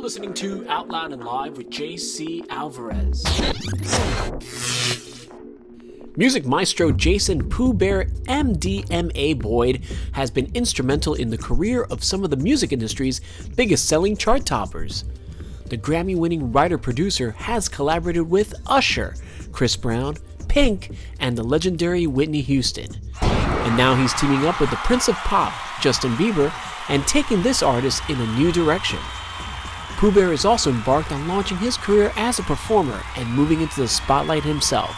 listening to Out Loud and Live with JC Alvarez. Music maestro Jason Pooh Bear MDMA Boyd has been instrumental in the career of some of the music industry's biggest selling chart toppers. The Grammy winning writer producer has collaborated with Usher, Chris Brown, Pink, and the legendary Whitney Houston. And now he's teaming up with the Prince of Pop, Justin Bieber, and taking this artist in a new direction. Pooh Bear is also embarked on launching his career as a performer and moving into the spotlight himself.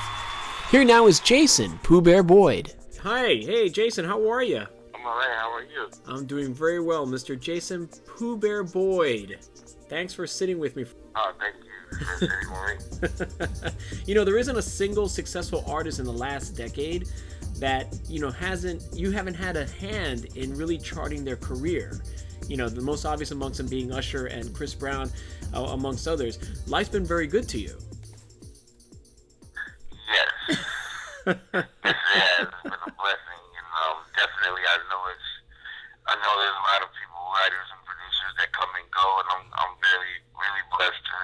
Here now is Jason Pooh Bear Boyd. Hi, hey Jason, how are you? I'm alright. How are you? I'm doing very well, Mr. Jason Pooh Bear Boyd. Thanks for sitting with me. Oh, thank you for sitting with me. you know, there isn't a single successful artist in the last decade that you know hasn't you haven't had a hand in really charting their career. You know, the most obvious amongst them being Usher and Chris Brown, uh, amongst others. Life's been very good to you. Yes. yes, it has been a blessing, um, definitely I know it's. I know there's a lot of people, writers and producers that come and go, and I'm I'm very really blessed to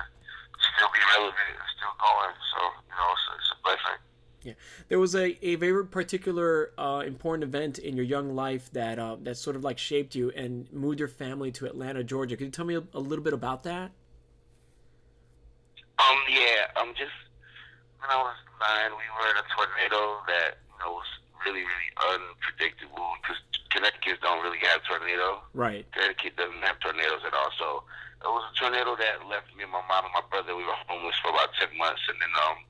still be relevant and still going. So you know, it's, it's a blessing. Yeah, there was a, a very particular uh, important event in your young life that uh, that sort of like shaped you and moved your family to Atlanta, Georgia. Could you tell me a, a little bit about that? Um, yeah, um, just when I was nine, we were in a tornado that you know was really, really unpredictable because Connecticut don't really have tornado. Right. Connecticut doesn't have tornadoes at all. So it was a tornado that left me and my mom and my brother. We were homeless for about ten months, and then um,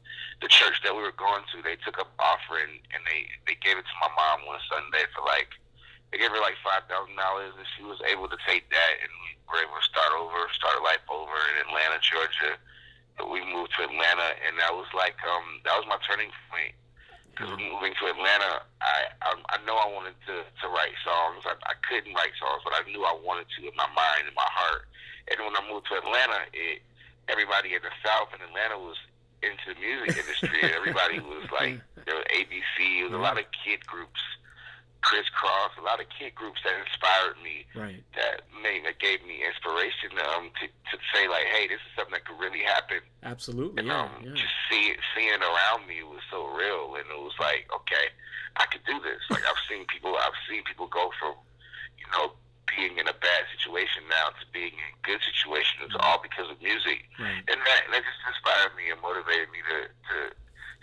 the church that we were going to, they took up offering and they they gave it to my mom one Sunday for like they gave her like five thousand dollars, and she was able to take that, and we were able to start over, start life over in Atlanta, Georgia we moved to Atlanta, and that was like um, that was my turning point. Because moving to Atlanta, I, I I know I wanted to to write songs. I, I couldn't write songs, but I knew I wanted to in my mind and my heart. And when I moved to Atlanta, it everybody in the South in Atlanta was into the music industry. everybody was like there was ABC. There was a lot of kid groups Kris Kross, a lot of kid groups that inspired me, right. that made that gave me inspiration um, to to say like, hey, this is something that could really happen. Absolutely, and, yeah, um, yeah. Just see seeing around me was so real, and it was like, okay, I could do this. Like I've seen people, I've seen people go from, you know, being in a bad situation now to being in a good situation. It's all because of music, Right. and that that just inspired me and motivated me to to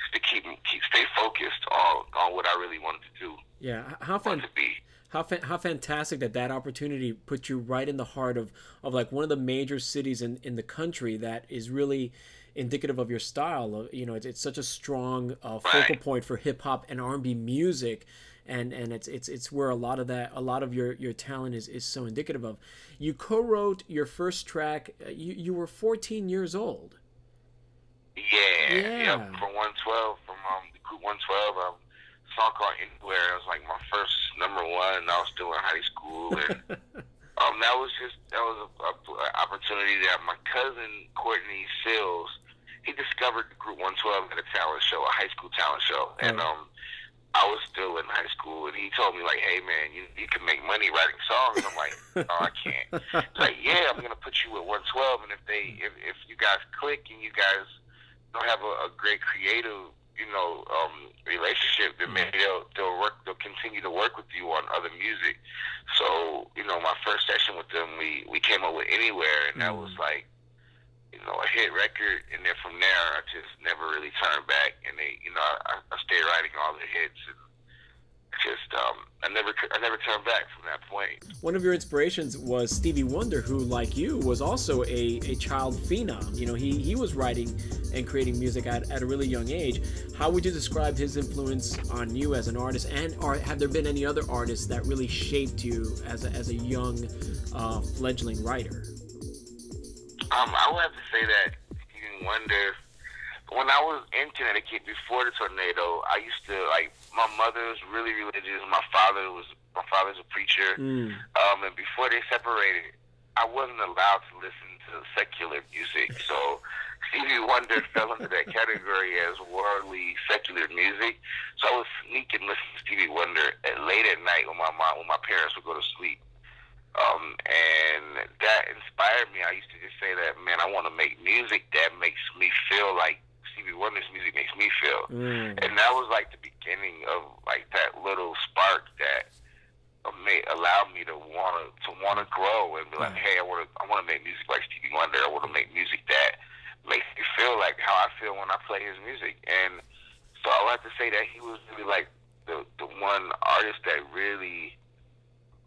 just to keep keep stay focused on on what I really wanted to do. Yeah, how Want to be. how fa- how fantastic that that opportunity put you right in the heart of of like one of the major cities in in the country that is really indicative of your style. You know, it's, it's such a strong uh, focal Right. point for hip hop and R and B music. And, and it's it's it's where a lot of that a lot of your, your talent is, is so indicative of. You co-wrote your first track. uh, You you were 14 years old. Yeah, Yeah. Yep, from 112, from um, the group 112, um, song called Anywhere. It was like my first number one, and I was still in high school. And um, that was just, that was a, a, a opportunity that my cousin, Courtney Sills, he discovered the group 112 at a talent show, a high school talent show. And Oh. um, I was still in high school, and he told me, like, hey, man, you, you can make money writing songs. I'm like, no, I can't. He's like, yeah, I'm gonna put you with 112, and if they, if, if you guys click and you guys don't have a, a great creative, you know, um, relationship, then maybe they'll they'll work, they'll continue to work with you on other music. So, you know, my first session with them, we we came up with Anywhere, and that was like, you know, a hit record. And then from there, I just never really turned back, and they, you know, I, I stayed writing all the hits and. Just, um, I never, I never turned back from that point. One of your inspirations was Stevie Wonder, who, like you, was also a, a child phenom. You know, he, he was writing and creating music at, at a really young age. How would you describe his influence on you as an artist? And are, have there been any other artists that really shaped you as a, as a young, uh, fledgling writer? Um, I would have to say that Stevie Wonder. When I was in Connecticut before the tornado, I used to like my mother was really religious. My father was my father's a preacher. Mm. Um, and before they separated, I wasn't allowed to listen to secular music. So Stevie Wonder fell into that category as worldly secular music. So I would sneak and listen to Stevie Wonder at late at night when my mom, when my parents would go to sleep. Um, and that inspired me. I used to just say that, man, I want to make music that makes me feel like Stevie Wonder's music makes me feel. Mm. And that was like the beginning of like that little spark that made allowed me to wanna to wanna grow and be like, hey, I wanna I wanna make music like Stevie Wonder. I wanna make music that makes me feel like how I feel when I play his music. And so I would have to say that he was really like the the one artist that really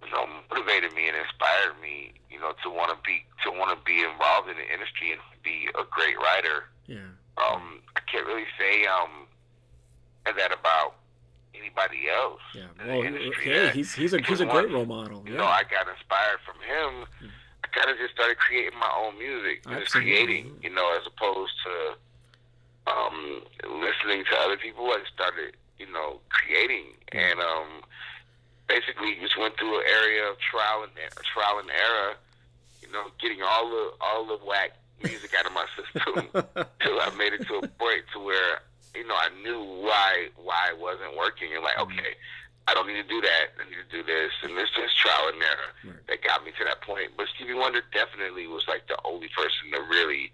you know motivated me and inspired me, you know, to want to be to want to be involved in the industry and be a great writer. Yeah. Um, I can't really say um that about anybody else. Yeah. in the Well, industry hey, he's he's a he's a great role model. Yeah. You know, I got inspired from him. I kind of just started creating my own music, and just Absolutely. creating, you know, as opposed to um, listening to other people. I started, you know, creating, and um, basically just went through an area of trial and er, trial and error. You know, getting all the all the whack music out of my system till I made it to a point to where you know I knew why why it wasn't working and like okay I don't need to do that I need to do this and this is trial and error Right. that got me to that point but Stevie Wonder definitely was like the only person to really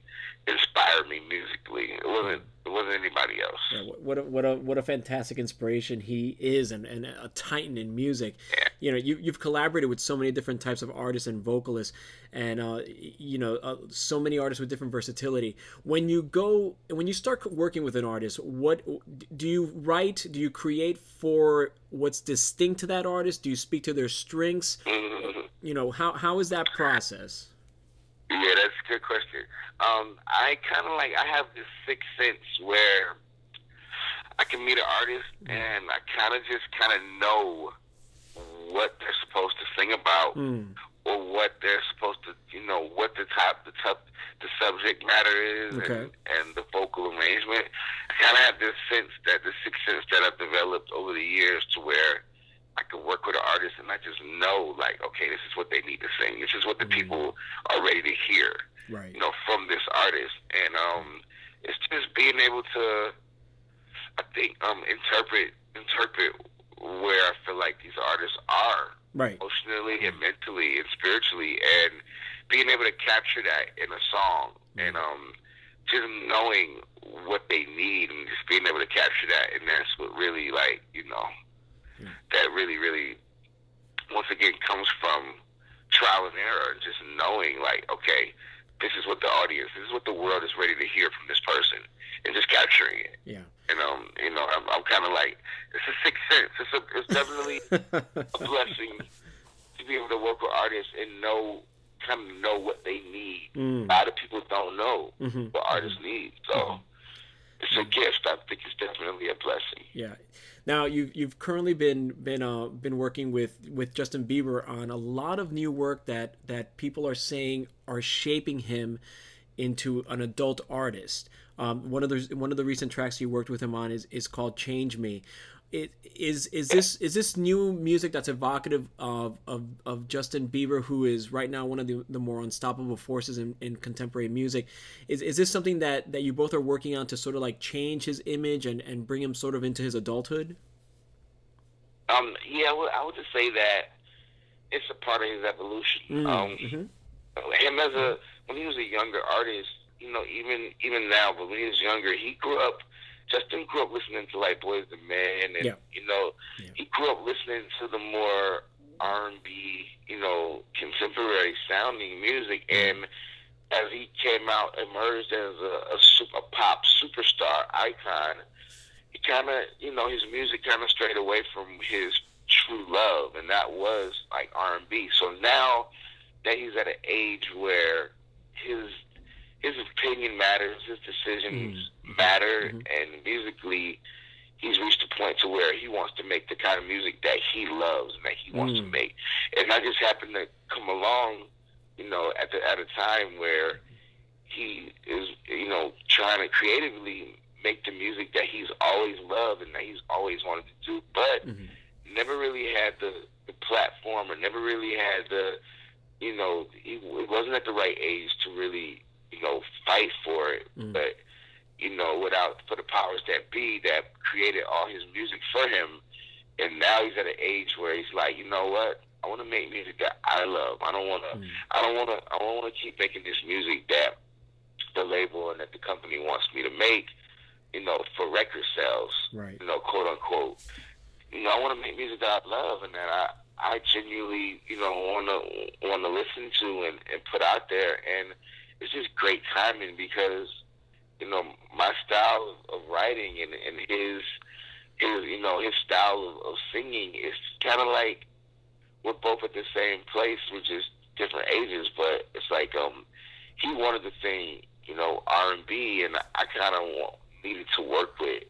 inspire me musically it wasn't anybody else Yeah, what- what a, what a what a fantastic inspiration he is and, and a titan in music. You know, you you've collaborated with so many different types of artists and vocalists, and uh, you know, uh, so many artists with different versatility. When you go, when you start working with an artist, what do you write? Do you create for what's distinct to that artist? Do you speak to their strengths? Mhm. You know, how how is that process? Yeah, that's a good question. Um, I kind of like I have this sixth sense where I can meet an artist and I kind of just kind of know what they're supposed to sing about Mm, or what they're supposed to, you know, what the top, the top, the subject matter is Okay. and, and the vocal arrangement. I kind of have this sense that the sixth sense that I've developed over the years to where I can work with an artist and I just know, like, okay, this is what they need to sing. This is what the Mhm. people are ready to hear right. you know, from this artist. And um it's just being able to I think um interpret interpret where I feel like these artists are Right. emotionally and mentally and spiritually and being able to capture that in a song and um just knowing what they need and just being able to capture that and that's what really like, you know. That really, really once again comes from trial and error and just knowing like, okay, this is what the audience, this is what the world is ready to hear from this person, and just capturing it. Yeah. And um, you know, I'm, I'm kind of like, it's a sixth sense. It's a, it's definitely a blessing to be able to work with artists and know, kind of know what they need. Mm, A lot of people don't know mhm. what artists need, so it's a gift. I think it's definitely a blessing. Yeah. Now you've you've currently been been uh been working with with Justin Bieber on a lot of new work that that people are saying are shaping him into an adult artist. Um, one of the one of the recent tracks you worked with him on is is called "Change Me." It is is this is this new music that's evocative of, of, of Justin Bieber, who is right now one of the, the more unstoppable forces in, in contemporary music. Is, is this something that, that you both are working on to sort of like change his image and, and bring him sort of into his adulthood? Um, yeah, well, I would just say that it's a part of his evolution. Mm, Um, mhm. him as a when he was a younger artist, you know, even even now, but when he was younger, he grew up. Justin grew up listening to like Boyz II Men, and Yeah. you know, Yeah. he grew up listening to the more R and B, you know, contemporary sounding music, and as he came out, emerged as a, a, super, a pop superstar icon, he kind of, you know, his music kind of strayed away from his true love, and that was like R and B. So now that he's at an age where his his opinion matters, his decisions matter, Mhm. and musically, he's reached a point to where he wants to make the kind of music that he loves and that he wants to Mm. make. And I just happened to come along, you know, at the at a time where he is, you know, trying to creatively make the music that he's always loved and that he's always wanted to do, but Mhm. never really had the, the platform or never really had the, you know, he it wasn't at the right age to really, you know, fight for it. Mm. But, you know, without, for the powers that be that created all his music for him. And now he's at an age where he's like, you know what? I want to make music that I love. I don't want to. Mm. I don't want to. I don't want to keep making this music that the label and that the company wants me to make. You know, for record sales. Right. You know, quote unquote. You know, I want to make music that I love and that I I genuinely, you know, want to want to listen to and, and put out there. And it's just great timing because you know my style of, of writing and, and his his you know his style of, of singing is kind of like we're both at the same place, which is different ages, but it's like um he wanted to sing you know R and B, and I kind of needed to work with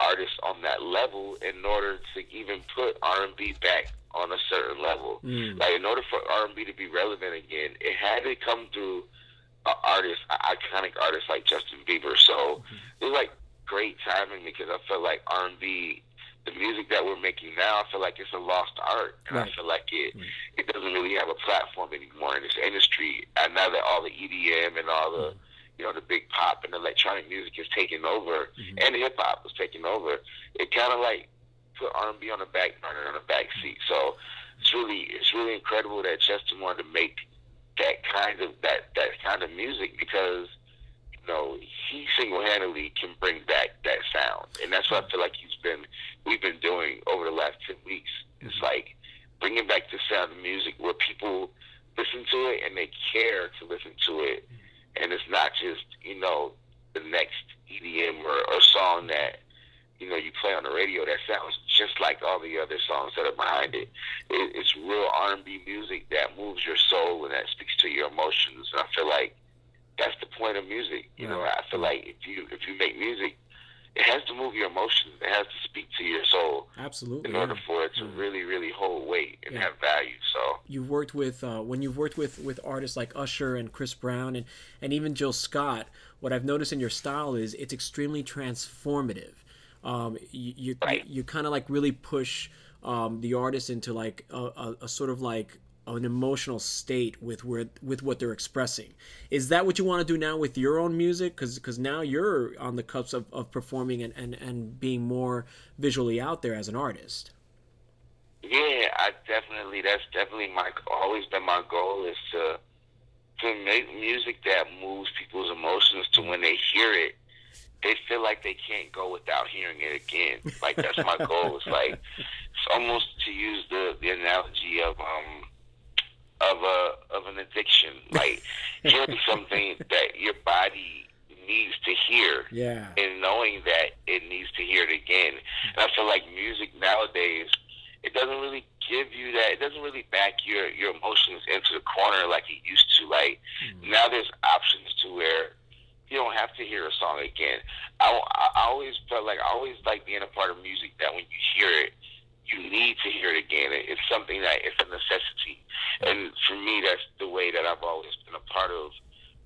artists on that level in order to even put R and B back on a certain level. Mm. Like in order for R and B to be relevant again, it had to come through artists, iconic artists like Justin Bieber. So it was like great timing because I felt like R and B, the music that we're making now, I feel like it's a lost art, and right. I feel like it mm. it doesn't really have a platform anymore in this industry. And now that all the EDM and all the you know the big pop and electronic music is taking over, mm-hmm. and hip hop is taking over, it kind of like put R and B on the back burner on the back seat. So it's really it's really incredible that Justin wanted to make that kind of that that kind of music because you know he single handedly can bring back that sound, and that's what I feel like he's been we've been doing over the last ten weeks. It's mm-hmm. like bringing back the sound of music where people listen to it and they care to listen to it, mm-hmm. and it's not just you know the next EDM or, or song that you know, you play on the radio that sounds just like all the other songs that are behind it. it it's real R&B music that moves your soul and that speaks to your emotions. And I feel like that's the point of music. You know, I feel like if you if you make music, it has to move your emotions. It has to speak to your soul. Absolutely. In order yeah. for it to really, really hold weight and yeah. have value. So you've worked with uh, when you've worked with with artists like Usher and Chris Brown and and even Jill Scott. What I've noticed in your style is it's extremely transformative um, you you, right. you, you kind of like really push um, the artist into like a, a, a, sort of like an emotional state with where with what they're expressing. Is that what you want to do now with your own music? Because because now you're on the cusp of, of performing and, and, and being more visually out there as an artist. Yeah, I definitely. That's definitely my always been my goal is to to make music that moves people's emotions to when they hear it they feel like they can't go without hearing it again. Like that's my goal. It's like it's almost to use the the analogy of um of a of an addiction. Like hearing something that your body needs to hear. Yeah. And knowing that it needs to hear it again. And I feel like music nowadays it doesn't really give you that it doesn't really back your your emotions into the corner like it used to. Like mm-hmm. now there's options to where you don't have to hear a song again. I, I always felt like I always like being a part of music that when you hear it, you need to hear it again. It's something that it's a necessity, and for me, that's the way that I've always been a part of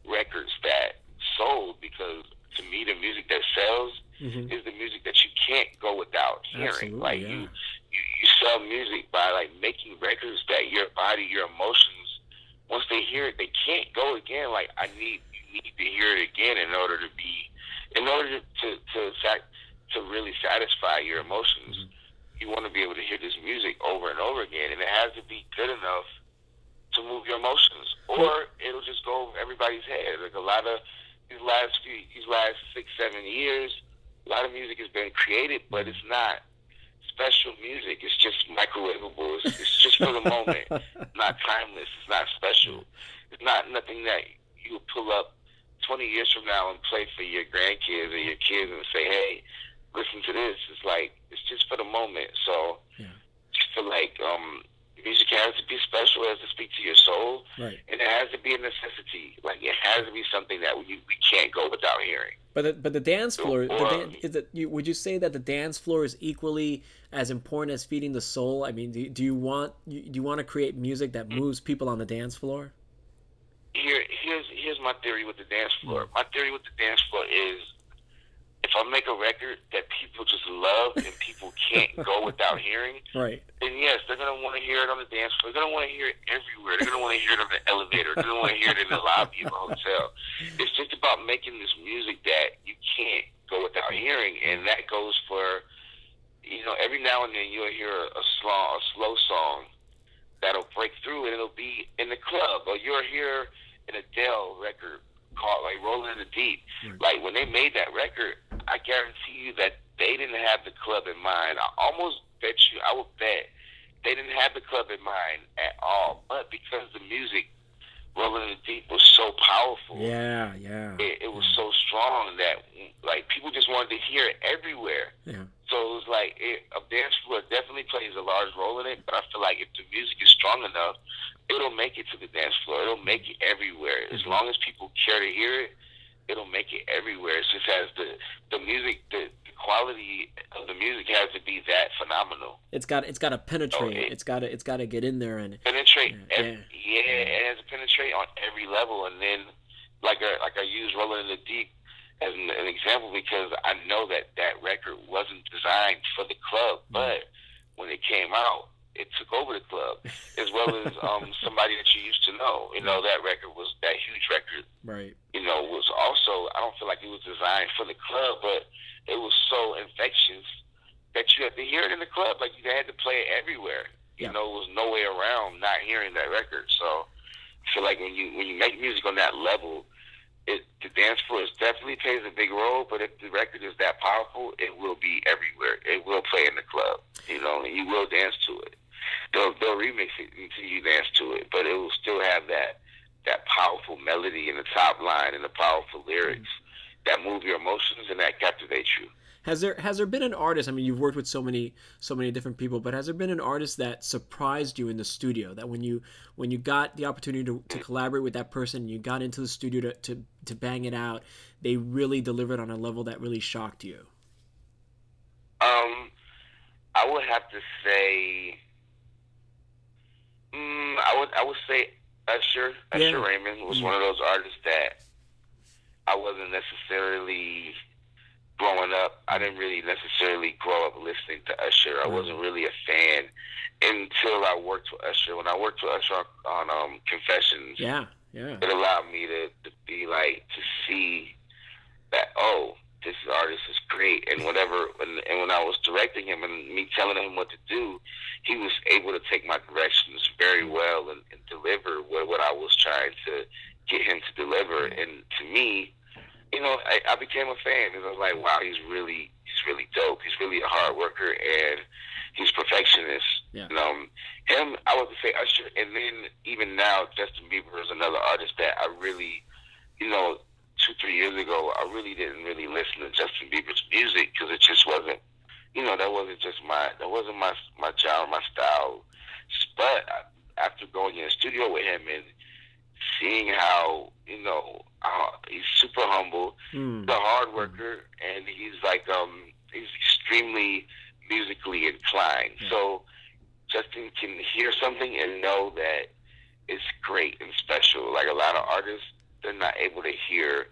records that sold because to me, the music that sells mm-hmm. is the music that you can't go without hearing. Absolutely, like yeah. you, you, you sell music by like making records that your body, your emotions, once they hear it, they can't go again. Like I need need to hear it again in order to be, in order to to to, to really satisfy your emotions. Mm-hmm. You want to be able to hear this music over and over again, and it has to be good enough to move your emotions, or it'll just go over everybody's head. Like a lot of these last few, these last six, seven years, a lot of music has been created, but it's not special music. It's just microwavable. It's, it's just for the moment, not timeless. It's not special. It's not nothing that you pull up 20 years from now and play for your grandkids or your kids and say, hey, listen to this. It's like, it's just for the moment. So yeah. just feel like um, music has to be special, it has to speak to your soul, right. and it has to be a necessity. Like, it has to be something that we, we can't go without hearing. But the, but the dance floor, or, the dan- is it, you, would you say that the dance floor is equally as important as feeding the soul? I mean, do, do you want do you want to create music that moves people on the dance floor? here here's here's my theory with the dance floor. My theory with the dance floor is if I make a record that people just love and people can't go without hearing, right? Then yes, they're gonna want to hear it on the dance floor. They're gonna want to hear it everywhere. They're gonna want to hear it on the elevator. They're gonna want to hear it in the lobby of a hotel. It's just about making this music that you can't go without hearing, and that goes for you know every now and then you'll hear a, a slow a slow song that'll break through and it'll be in the club or you're here in a Dell record called like Rolling in the Deep. Right. Like when they made that record, I guarantee you that they didn't have the club in mind. I almost bet you, I would bet they didn't have the club in mind at all. But because the music Rolling in the Deep was so powerful. Yeah, yeah. It, it was yeah. so strong that like people just wanted to hear it everywhere. Yeah. So it was like it, a dance floor definitely plays a large role in it. But I feel like if the music is strong enough, it'll make it to the dance floor. It'll make it everywhere. As mm-hmm. long as people care to hear it, it'll make it everywhere. It's just as the the music, the quality of the music has to be that phenomenal. It's got it's got to penetrate. So it, has got to it's got to get in there and penetrate. Yeah, every, yeah. yeah, it has to penetrate on every level. And then, like I, like I use "Rolling in the Deep" as an, an example because I know that that record wasn't designed for the club, mm-hmm. but when it came out, it took over the club, as well as um, somebody that you used to know. You know that record was that huge record. Right. You know was also I don't feel like it was designed for the club, but it was so infectious that you had to hear it in the club. Like you had to play it everywhere. You yeah. know, it was no way around not hearing that record. So I feel like when you when you make music on that level, it the dance floor definitely plays a big role, but if the record is that powerful, it will be everywhere. It will play in the club, you know, and you will dance to it. They'll they'll remix it until you dance to it, but it will still have that that powerful melody in the top line and the powerful lyrics mm-hmm. That move your emotions and that captivates you. Has there has there been an artist? I mean, you've worked with so many so many different people, but has there been an artist that surprised you in the studio? That when you when you got the opportunity to, to collaborate with that person, you got into the studio to, to to bang it out, they really delivered on a level that really shocked you. Um, I would have to say, mm, I would I would say Usher Usher yeah. Raymond was mm-hmm. one of those artists that I wasn't necessarily growing up, I didn't really necessarily grow up listening to Usher. I wasn't really a fan until I worked with Usher. When I worked with Usher on, on um, Confessions, yeah, yeah, it allowed me to, to be like to see that oh, this artist is great, and whatever. And, and when I was directing him and me telling him what to do, he was able to take my directions very well and, and deliver what, what I was trying to get him to deliver. And to me, you know, I, I became a fan because I was like, wow, he's really, he's really dope. He's really a hard worker and he's perfectionist. Yeah. And, um, him, I would say Usher, and then even now, Justin Bieber is another artist that I really, you know, two, three years ago, I really didn't really listen to Justin Bieber's music because it just wasn't, you know, that wasn't just my, that wasn't my, my genre, my style. But after going in the studio with him and seeing how you know uh, he's super humble, mm. the hard worker, and he's like um he's extremely musically inclined. Yeah. So Justin can hear something and know that it's great and special. Like a lot of artists, they're not able to hear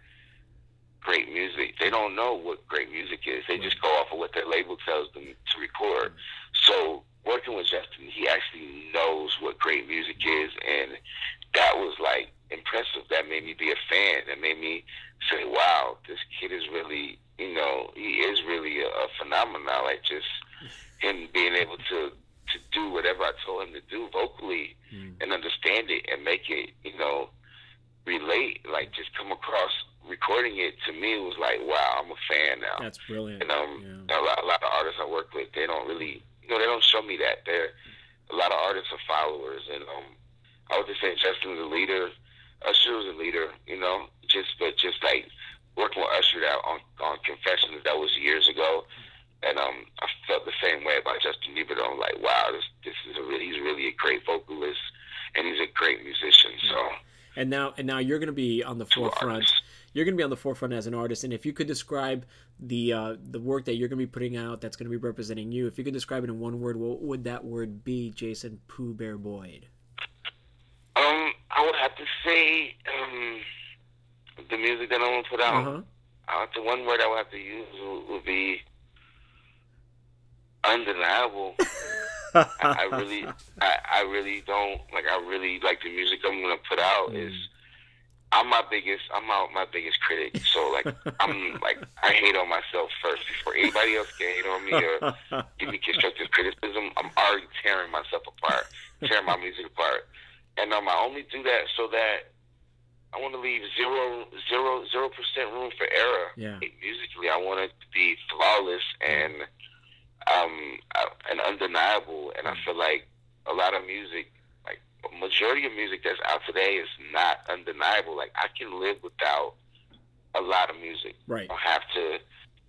great music. They don't know what great music is. They right. just go off of what their label tells them to record. So working with Justin, he actually knows what great music is, and that was like impressive. That made me be a fan. That made me say, "Wow, this kid is really, you know, he is really a, a phenomenon." Like just him being able to to do whatever I told him to do vocally mm. and understand it and make it, you know, relate. Like just come across recording it to me was like, "Wow, I'm a fan now." That's brilliant. And um, yeah. a, lot, a lot of artists I work with, they don't really, you know, they don't show me that. They're a lot of artists are followers, and um, I would just say Justin's a leader. Usher was a leader, you know, just but just like working with Usher out on on Confessions, that was years ago, and um, I felt the same way about Justin Bieber. I'm like, wow, this this is a really he's really a great vocalist, and he's a great musician. So. And now, and now you're going to be on the forefront. You're going to be on the forefront as an artist. And if you could describe the uh, the work that you're going to be putting out, that's going to be representing you. If you could describe it in one word, what would that word be, Jason Pooh Bear Boyd? Um, I would have to say um, the music that I'm gonna put out. Uh-huh. Uh, the one word I would have to use would, would be undeniable. I, I, really, I, I really don't like. I really like the music I'm gonna put out. Mm. Is I'm my biggest, I'm my, my biggest critic. So like, I'm like, I hate on myself first before anybody else can hate on me or give me constructive criticism. I'm already tearing myself apart tearing my music apart. And um, I only do that so that I want to leave zero, zero, zero percent room for error. Yeah. Musically, I want it to be flawless and um and undeniable. And I feel like a lot of music, like majority of music that's out today, is not undeniable. Like I can live without a lot of music. Right. I don't have to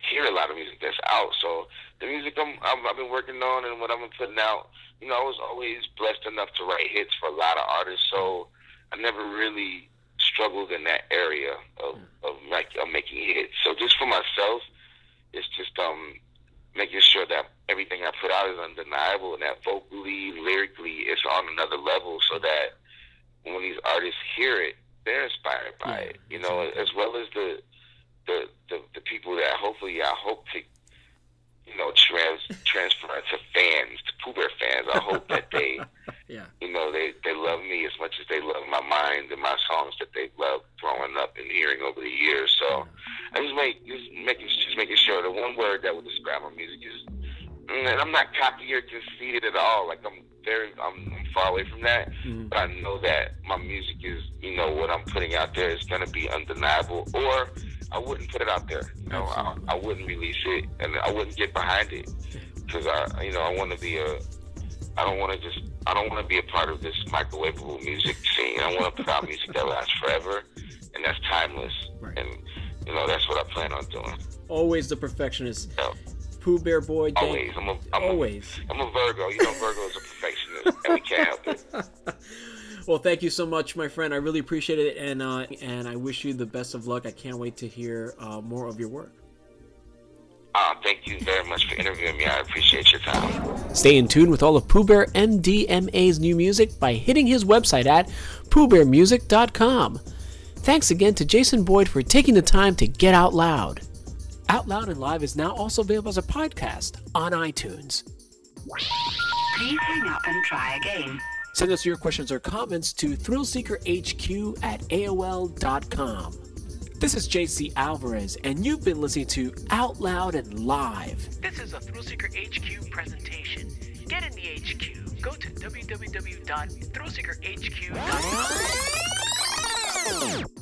hear a lot of music that's out. So the music I'm, I'm, I've been working on and what I've been putting out, you know, I was always blessed enough to write hits for a lot of artists. So I never really struggled in that area of, of like of making hits. So just for myself, it's just um making sure that everything I put out is undeniable and that vocally, lyrically, it's on another level, so that when these artists hear it, they're inspired by Yeah, it. You know, exactly. as well as the the the, the people that hopefully I hope to you know trans transfer to fans, to Pooh Bear fans. I hope that they Yeah. you know they they love me as much as they love my mind and my songs that they love growing up and hearing over the years. So I just make just making just making sure the one word that would describe my music is and I'm not cocky or conceited at all. Like I'm very I'm, I'm far away from that. Mhm. But I know that my music is you know what I'm putting out there is gonna be undeniable or I wouldn't put it out there. You know, I, I wouldn't release it, and I wouldn't get behind it because I, you know, I want to be a. I don't want to just. I don't want to be a part of this microwavable music scene. I want to put out music that lasts forever, and that's timeless. Right. And you know, that's what I plan on doing. Always the perfectionist. Yeah. Pooh Bear Boy. Always. I'm a. I'm a, Always. I'm a Virgo. You know, Virgo is a perfectionist, and we can't help it. Well, thank you so much, my friend. I really appreciate it, and uh, and I wish you the best of luck. I can't wait to hear uh, more of your work. Uh, thank you very much for interviewing me. I appreciate your time. Stay in tune with all of Pooh Bear MDMA's new music by hitting his website at poohbearmusic.com. Thanks again to Jason Boyd for taking the time to get out loud. Out Loud and Live is now also available as a podcast on iTunes. Please hang up and try again. Send us your questions or comments to thrillseekerhq at AOL.com. This is JC Alvarez, and you've been listening to Out Loud and Live. This is a Thrillseeker HQ presentation. Get in the HQ. Go to www.thrillseekerhq.com.